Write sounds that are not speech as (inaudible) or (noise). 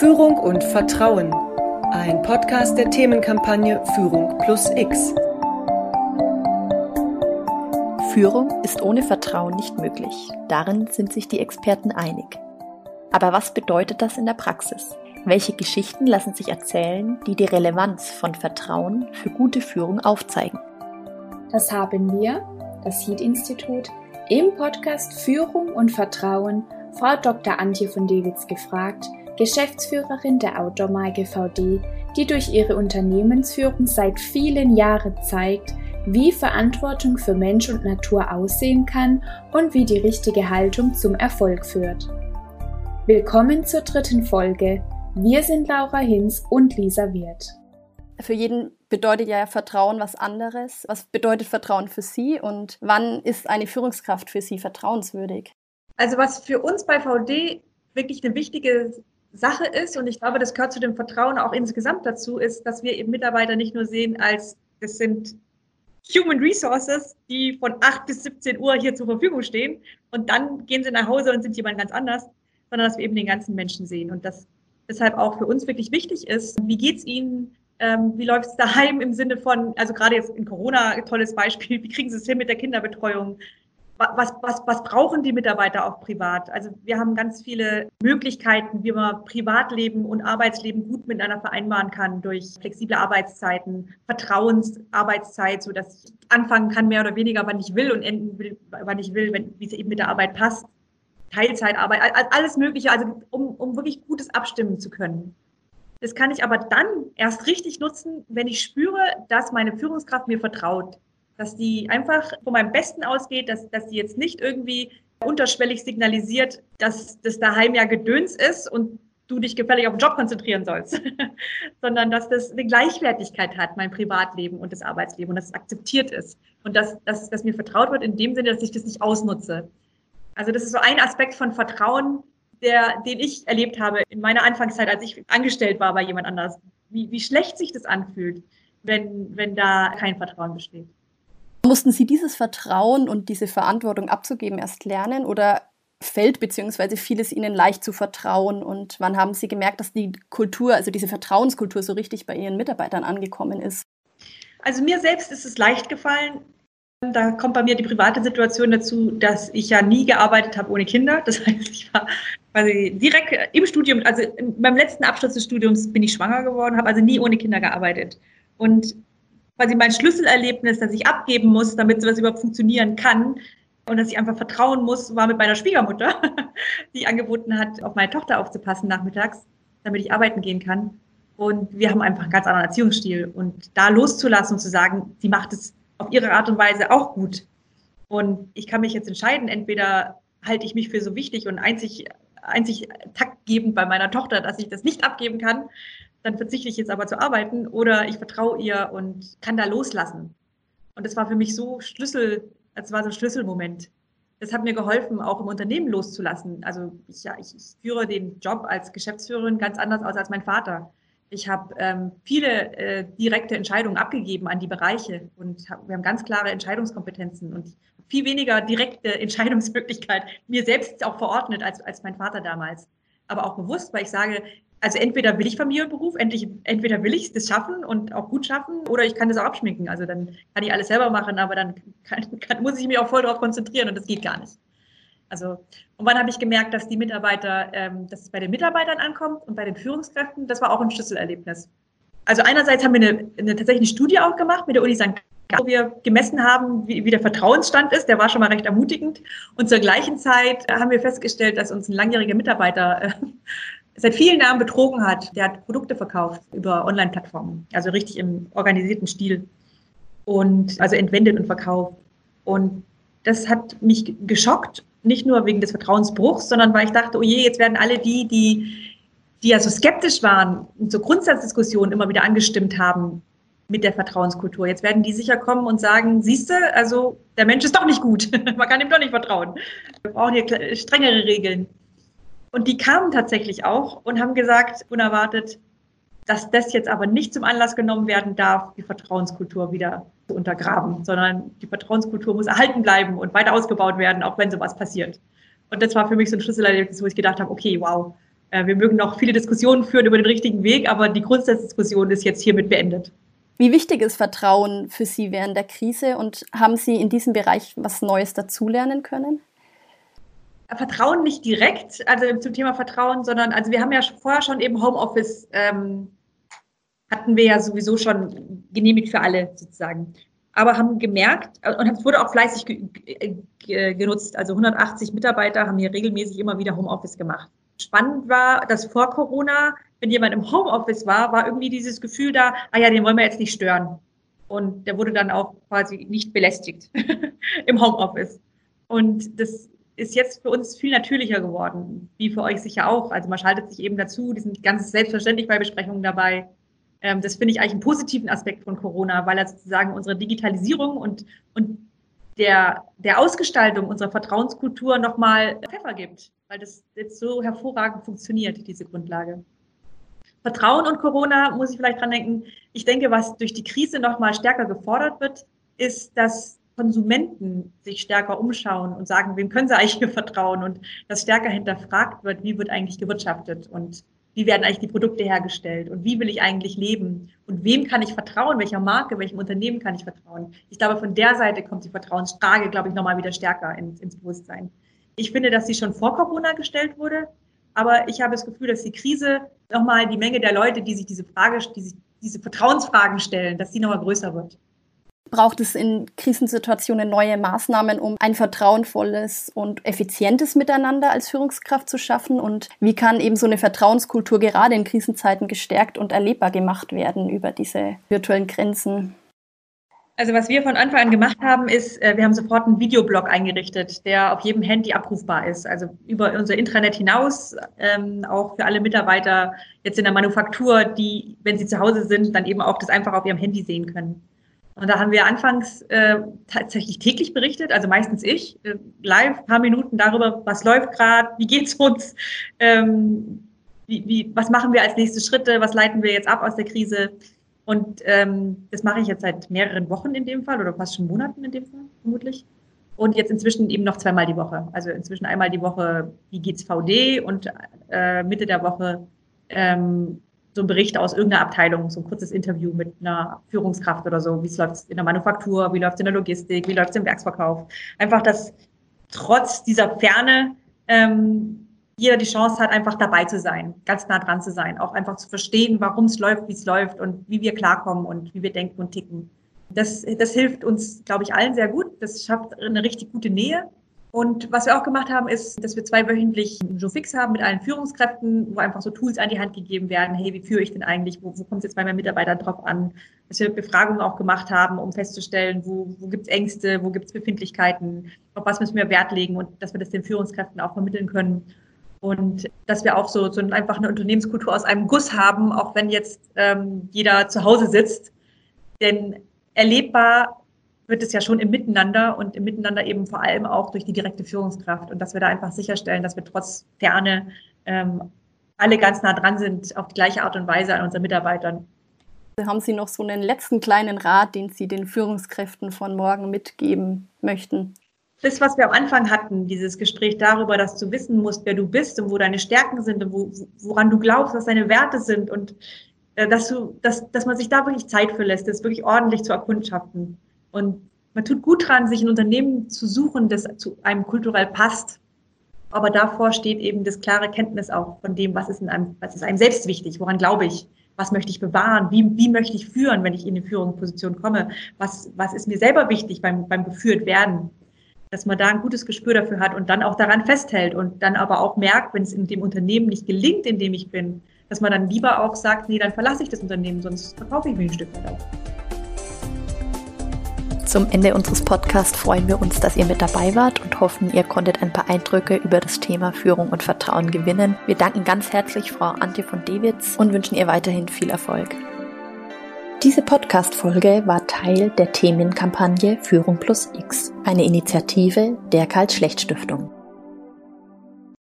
Führung und Vertrauen. Ein Podcast der Themenkampagne Führung plus X. Führung ist ohne Vertrauen nicht möglich. Darin sind sich die Experten einig. Aber was bedeutet das in der Praxis? Welche Geschichten lassen sich erzählen, die die Relevanz von Vertrauen für gute Führung aufzeigen? Das haben wir, das HEAT-Institut, im Podcast Führung und Vertrauen Frau Dr. Antje von Dewitz gefragt, Geschäftsführerin der Outdoor VD, die durch ihre Unternehmensführung seit vielen Jahren zeigt, wie Verantwortung für Mensch und Natur aussehen kann und wie die richtige Haltung zum Erfolg führt. Willkommen zur dritten Folge. Wir sind Laura Hinz und Lisa Wirth. Für jeden bedeutet ja Vertrauen was anderes. Was bedeutet Vertrauen für Sie und wann ist eine Führungskraft für Sie vertrauenswürdig? Also was für uns bei VD wirklich eine wichtige Sache ist, und ich glaube, das gehört zu dem Vertrauen auch insgesamt dazu, ist, dass wir eben Mitarbeiter nicht nur sehen als, das sind Human Resources, die von 8 bis 17 Uhr hier zur Verfügung stehen und dann gehen sie nach Hause und sind jemand ganz anders, sondern dass wir eben den ganzen Menschen sehen. Und das deshalb auch für uns wirklich wichtig ist, wie geht's Ihnen, ähm, wie läuft es daheim im Sinne von, also gerade jetzt in Corona, tolles Beispiel, wie kriegen Sie es hin mit der Kinderbetreuung, was, was, was brauchen die Mitarbeiter auch privat? Also wir haben ganz viele Möglichkeiten, wie man Privatleben und Arbeitsleben gut miteinander vereinbaren kann durch flexible Arbeitszeiten, Vertrauensarbeitszeit, so dass ich anfangen kann mehr oder weniger, wann ich will und enden will, wann ich will, wenn, wie es eben mit der Arbeit passt. Teilzeitarbeit, alles Mögliche, also um, um wirklich Gutes abstimmen zu können. Das kann ich aber dann erst richtig nutzen, wenn ich spüre, dass meine Führungskraft mir vertraut dass die einfach von meinem Besten ausgeht, dass, dass die jetzt nicht irgendwie unterschwellig signalisiert, dass das daheim ja Gedöns ist und du dich gefällig auf den Job konzentrieren sollst, (laughs) sondern dass das eine Gleichwertigkeit hat, mein Privatleben und das Arbeitsleben und dass es akzeptiert ist und dass, dass, dass mir vertraut wird in dem Sinne, dass ich das nicht ausnutze. Also das ist so ein Aspekt von Vertrauen, der, den ich erlebt habe in meiner Anfangszeit, als ich angestellt war bei jemand anders. Wie, wie schlecht sich das anfühlt, wenn, wenn da kein Vertrauen besteht. Mussten Sie dieses Vertrauen und diese Verantwortung abzugeben erst lernen oder fällt beziehungsweise fiel es Ihnen leicht zu vertrauen und wann haben Sie gemerkt, dass die Kultur, also diese Vertrauenskultur so richtig bei Ihren Mitarbeitern angekommen ist? Also mir selbst ist es leicht gefallen. Da kommt bei mir die private Situation dazu, dass ich ja nie gearbeitet habe ohne Kinder. Das (laughs) heißt, ich war quasi direkt im Studium, also beim letzten Abschluss des Studiums bin ich schwanger geworden, habe also nie ohne Kinder gearbeitet. Und quasi mein Schlüsselerlebnis, das ich abgeben muss, damit sowas überhaupt funktionieren kann. Und dass ich einfach vertrauen muss, war mit meiner Schwiegermutter, (laughs) die angeboten hat, auf meine Tochter aufzupassen nachmittags, damit ich arbeiten gehen kann. Und wir haben einfach einen ganz anderen Erziehungsstil. Und da loszulassen und zu sagen, sie macht es auf ihre Art und Weise auch gut. Und ich kann mich jetzt entscheiden, entweder halte ich mich für so wichtig und einzig, einzig taktgebend bei meiner Tochter, dass ich das nicht abgeben kann, dann verzichte ich jetzt aber zu arbeiten oder ich vertraue ihr und kann da loslassen. Und das war für mich so Schlüssel, es war so ein Schlüsselmoment. Das hat mir geholfen, auch im Unternehmen loszulassen. Also ich, ja, ich, ich führe den Job als Geschäftsführerin ganz anders aus als mein Vater. Ich habe ähm, viele äh, direkte Entscheidungen abgegeben an die Bereiche und hab, wir haben ganz klare Entscheidungskompetenzen und viel weniger direkte (laughs) Entscheidungsmöglichkeit mir selbst auch verordnet als, als mein Vater damals. Aber auch bewusst, weil ich sage, also entweder will ich Familie und Beruf, endlich, entweder will ich das schaffen und auch gut schaffen, oder ich kann das auch abschminken. Also dann kann ich alles selber machen, aber dann (laughs) kann, kann, muss ich mich auch voll darauf konzentrieren und das geht gar nicht. Also, und wann habe ich gemerkt, dass die Mitarbeiter, ähm, dass es bei den Mitarbeitern ankommt und bei den Führungskräften, das war auch ein Schlüsselerlebnis. Also einerseits haben wir eine, eine tatsächlich eine Studie auch gemacht mit der Uni St. wo wir gemessen haben, wie, wie, der Vertrauensstand ist. Der war schon mal recht ermutigend. Und zur gleichen Zeit haben wir festgestellt, dass uns ein langjähriger Mitarbeiter äh, seit vielen Jahren betrogen hat. Der hat Produkte verkauft über Online-Plattformen, also richtig im organisierten Stil und also entwendet und verkauft. Und das hat mich geschockt, nicht nur wegen des Vertrauensbruchs, sondern weil ich dachte, oh je, jetzt werden alle die, die, die ja so skeptisch waren und zur Grundsatzdiskussion immer wieder angestimmt haben mit der Vertrauenskultur. Jetzt werden die sicher kommen und sagen, siehste, also der Mensch ist doch nicht gut. (laughs) Man kann ihm doch nicht vertrauen. Wir brauchen hier strengere Regeln. Und die kamen tatsächlich auch und haben gesagt, unerwartet, dass das jetzt aber nicht zum Anlass genommen werden darf, die Vertrauenskultur wieder zu untergraben, sondern die Vertrauenskultur muss erhalten bleiben und weiter ausgebaut werden, auch wenn sowas passiert. Und das war für mich so ein Schlüsselerlebnis, wo ich gedacht habe, okay, wow, Äh, wir mögen noch viele Diskussionen führen über den richtigen Weg, aber die Grundsatzdiskussion ist jetzt hiermit beendet. Wie wichtig ist Vertrauen für Sie während der Krise und haben Sie in diesem Bereich was Neues dazulernen können? Vertrauen nicht direkt, also zum Thema Vertrauen, sondern also wir haben ja vorher schon eben Homeoffice ähm, hatten wir ja sowieso schon genehmigt für alle sozusagen. Aber haben gemerkt, äh, und es wurde auch fleißig ge ge genutzt, also 180 Mitarbeiter haben hier regelmäßig immer wieder Homeoffice gemacht. Spannend war, dass vor Corona, wenn jemand im Homeoffice war, war irgendwie dieses Gefühl da, ah ja, den wollen wir jetzt nicht stören. Und der wurde dann auch quasi nicht belästigt (laughs) im Homeoffice. Und das ist jetzt für uns viel natürlicher geworden, wie für euch sicher auch. Also man schaltet sich eben dazu, die sind ganz selbstverständlich bei Besprechungen dabei. Ähm, das finde ich eigentlich einen positiven Aspekt von Corona, weil er sozusagen unsere Digitalisierung und, und der, der Ausgestaltung unserer Vertrauenskultur nochmal Pfeffer gibt, weil das jetzt so hervorragend funktioniert, diese Grundlage. Vertrauen und Corona, muss ich vielleicht dran denken. Ich denke, was durch die Krise nochmal stärker gefordert wird, ist, dass Konsumenten sich stärker umschauen und sagen, wem können sie eigentlich (laughs) vertrauen und dass stärker hinterfragt wird, wie wird eigentlich gewirtschaftet und wie werden eigentlich die Produkte hergestellt und wie will ich eigentlich leben und wem kann ich vertrauen, welcher Marke, welchem Unternehmen kann ich vertrauen. Ich glaube, von der Seite kommt die Vertrauensfrage, glaube ich, nochmal wieder stärker ins, ins Bewusstsein. Ich finde, dass sie schon vor Corona gestellt wurde, aber ich habe das Gefühl, dass die Krise nochmal die Menge der Leute, die sich diese Frage, die sich diese Vertrauensfragen stellen, dass die nochmal größer wird braucht es in Krisensituationen neue Maßnahmen, um ein vertrauenvolles und effizientes Miteinander als Führungskraft zu schaffen? Und wie kann eben so eine Vertrauenskultur gerade in Krisenzeiten gestärkt und erlebbar gemacht werden über diese virtuellen Grenzen? Also was wir von Anfang an gemacht haben, ist, äh, wir haben sofort einen Videoblog eingerichtet, der auf jedem Handy abrufbar ist. Also über unser Intranet hinaus, ähm, auch für alle Mitarbeiter jetzt in der Manufaktur, die, wenn sie zu Hause sind, dann eben auch das einfach auf ihrem Handy sehen können. Und da haben wir anfangs äh, tatsächlich täglich berichtet, also meistens ich, äh, live, paar Minuten darüber, was läuft gerade, wie geht's uns, ähm, wie, wie, was machen wir als nächste Schritte, was leiten wir jetzt ab aus der Krise. Und ähm, das mache ich jetzt seit mehreren Wochen in dem Fall oder fast schon Monaten in dem Fall, vermutlich. Und jetzt inzwischen eben noch zweimal die Woche. Also inzwischen einmal die Woche, wie geht's VD und äh, Mitte der Woche ähm, so ein Bericht aus irgendeiner Abteilung, so ein kurzes Interview mit einer Führungskraft oder so, wie es läuft in der Manufaktur, wie läuft es in der Logistik, wie läuft es im Werksverkauf. Einfach, dass trotz dieser Ferne ähm, jeder die Chance hat, einfach dabei zu sein, ganz nah dran zu sein, auch einfach zu verstehen, warum es läuft, wie es läuft und wie wir klarkommen und wie wir denken und ticken. Das, das hilft uns, glaube ich, allen sehr gut. Das schafft eine richtig gute Nähe und was wir auch gemacht haben, ist, dass wir zweiwöchentlich Joe Fix haben mit allen Führungskräften, wo einfach so Tools an die Hand gegeben werden. Hey, wie führe ich denn eigentlich? Wo, wo kommt es jetzt bei meinen Mitarbeitern drauf an? Dass wir Befragungen auch gemacht haben, um festzustellen, wo, wo gibt es Ängste, wo gibt es Befindlichkeiten, auf was müssen wir Wert legen und dass wir das den Führungskräften auch vermitteln können. Und dass wir auch so, so einfach eine Unternehmenskultur aus einem Guss haben, auch wenn jetzt ähm, jeder zu Hause sitzt. Denn erlebbar wird es ja schon im Miteinander und im Miteinander eben vor allem auch durch die direkte Führungskraft und dass wir da einfach sicherstellen, dass wir trotz Ferne ähm, alle ganz nah dran sind auf die gleiche Art und Weise an unseren Mitarbeitern. Haben Sie noch so einen letzten kleinen Rat, den Sie den Führungskräften von morgen mitgeben möchten? Das, was wir am Anfang hatten, dieses Gespräch darüber, dass du wissen musst, wer du bist und wo deine Stärken sind und wo, woran du glaubst, was deine Werte sind und äh, dass, du, dass, dass man sich da wirklich Zeit für lässt, das wirklich ordentlich zu erkundschaften. Und man tut gut dran, sich ein Unternehmen zu suchen, das zu einem kulturell passt. Aber davor steht eben das klare Kenntnis auch von dem, was ist, in einem, was ist einem selbst wichtig, woran glaube ich, was möchte ich bewahren, wie, wie möchte ich führen, wenn ich in die Führungsposition komme, was, was ist mir selber wichtig beim, beim geführt werden. Dass man da ein gutes Gespür dafür hat und dann auch daran festhält und dann aber auch merkt, wenn es in dem Unternehmen nicht gelingt, in dem ich bin, dass man dann lieber auch sagt, nee, dann verlasse ich das Unternehmen, sonst verkaufe ich mich ein Stück weit auch. Zum Ende unseres Podcasts freuen wir uns, dass ihr mit dabei wart und hoffen, ihr konntet ein paar Eindrücke über das Thema Führung und Vertrauen gewinnen. Wir danken ganz herzlich Frau Antje von Dewitz und wünschen ihr weiterhin viel Erfolg. Diese Podcast-Folge war Teil der Themenkampagne Führung plus X, eine Initiative der Karl-Schlecht-Stiftung.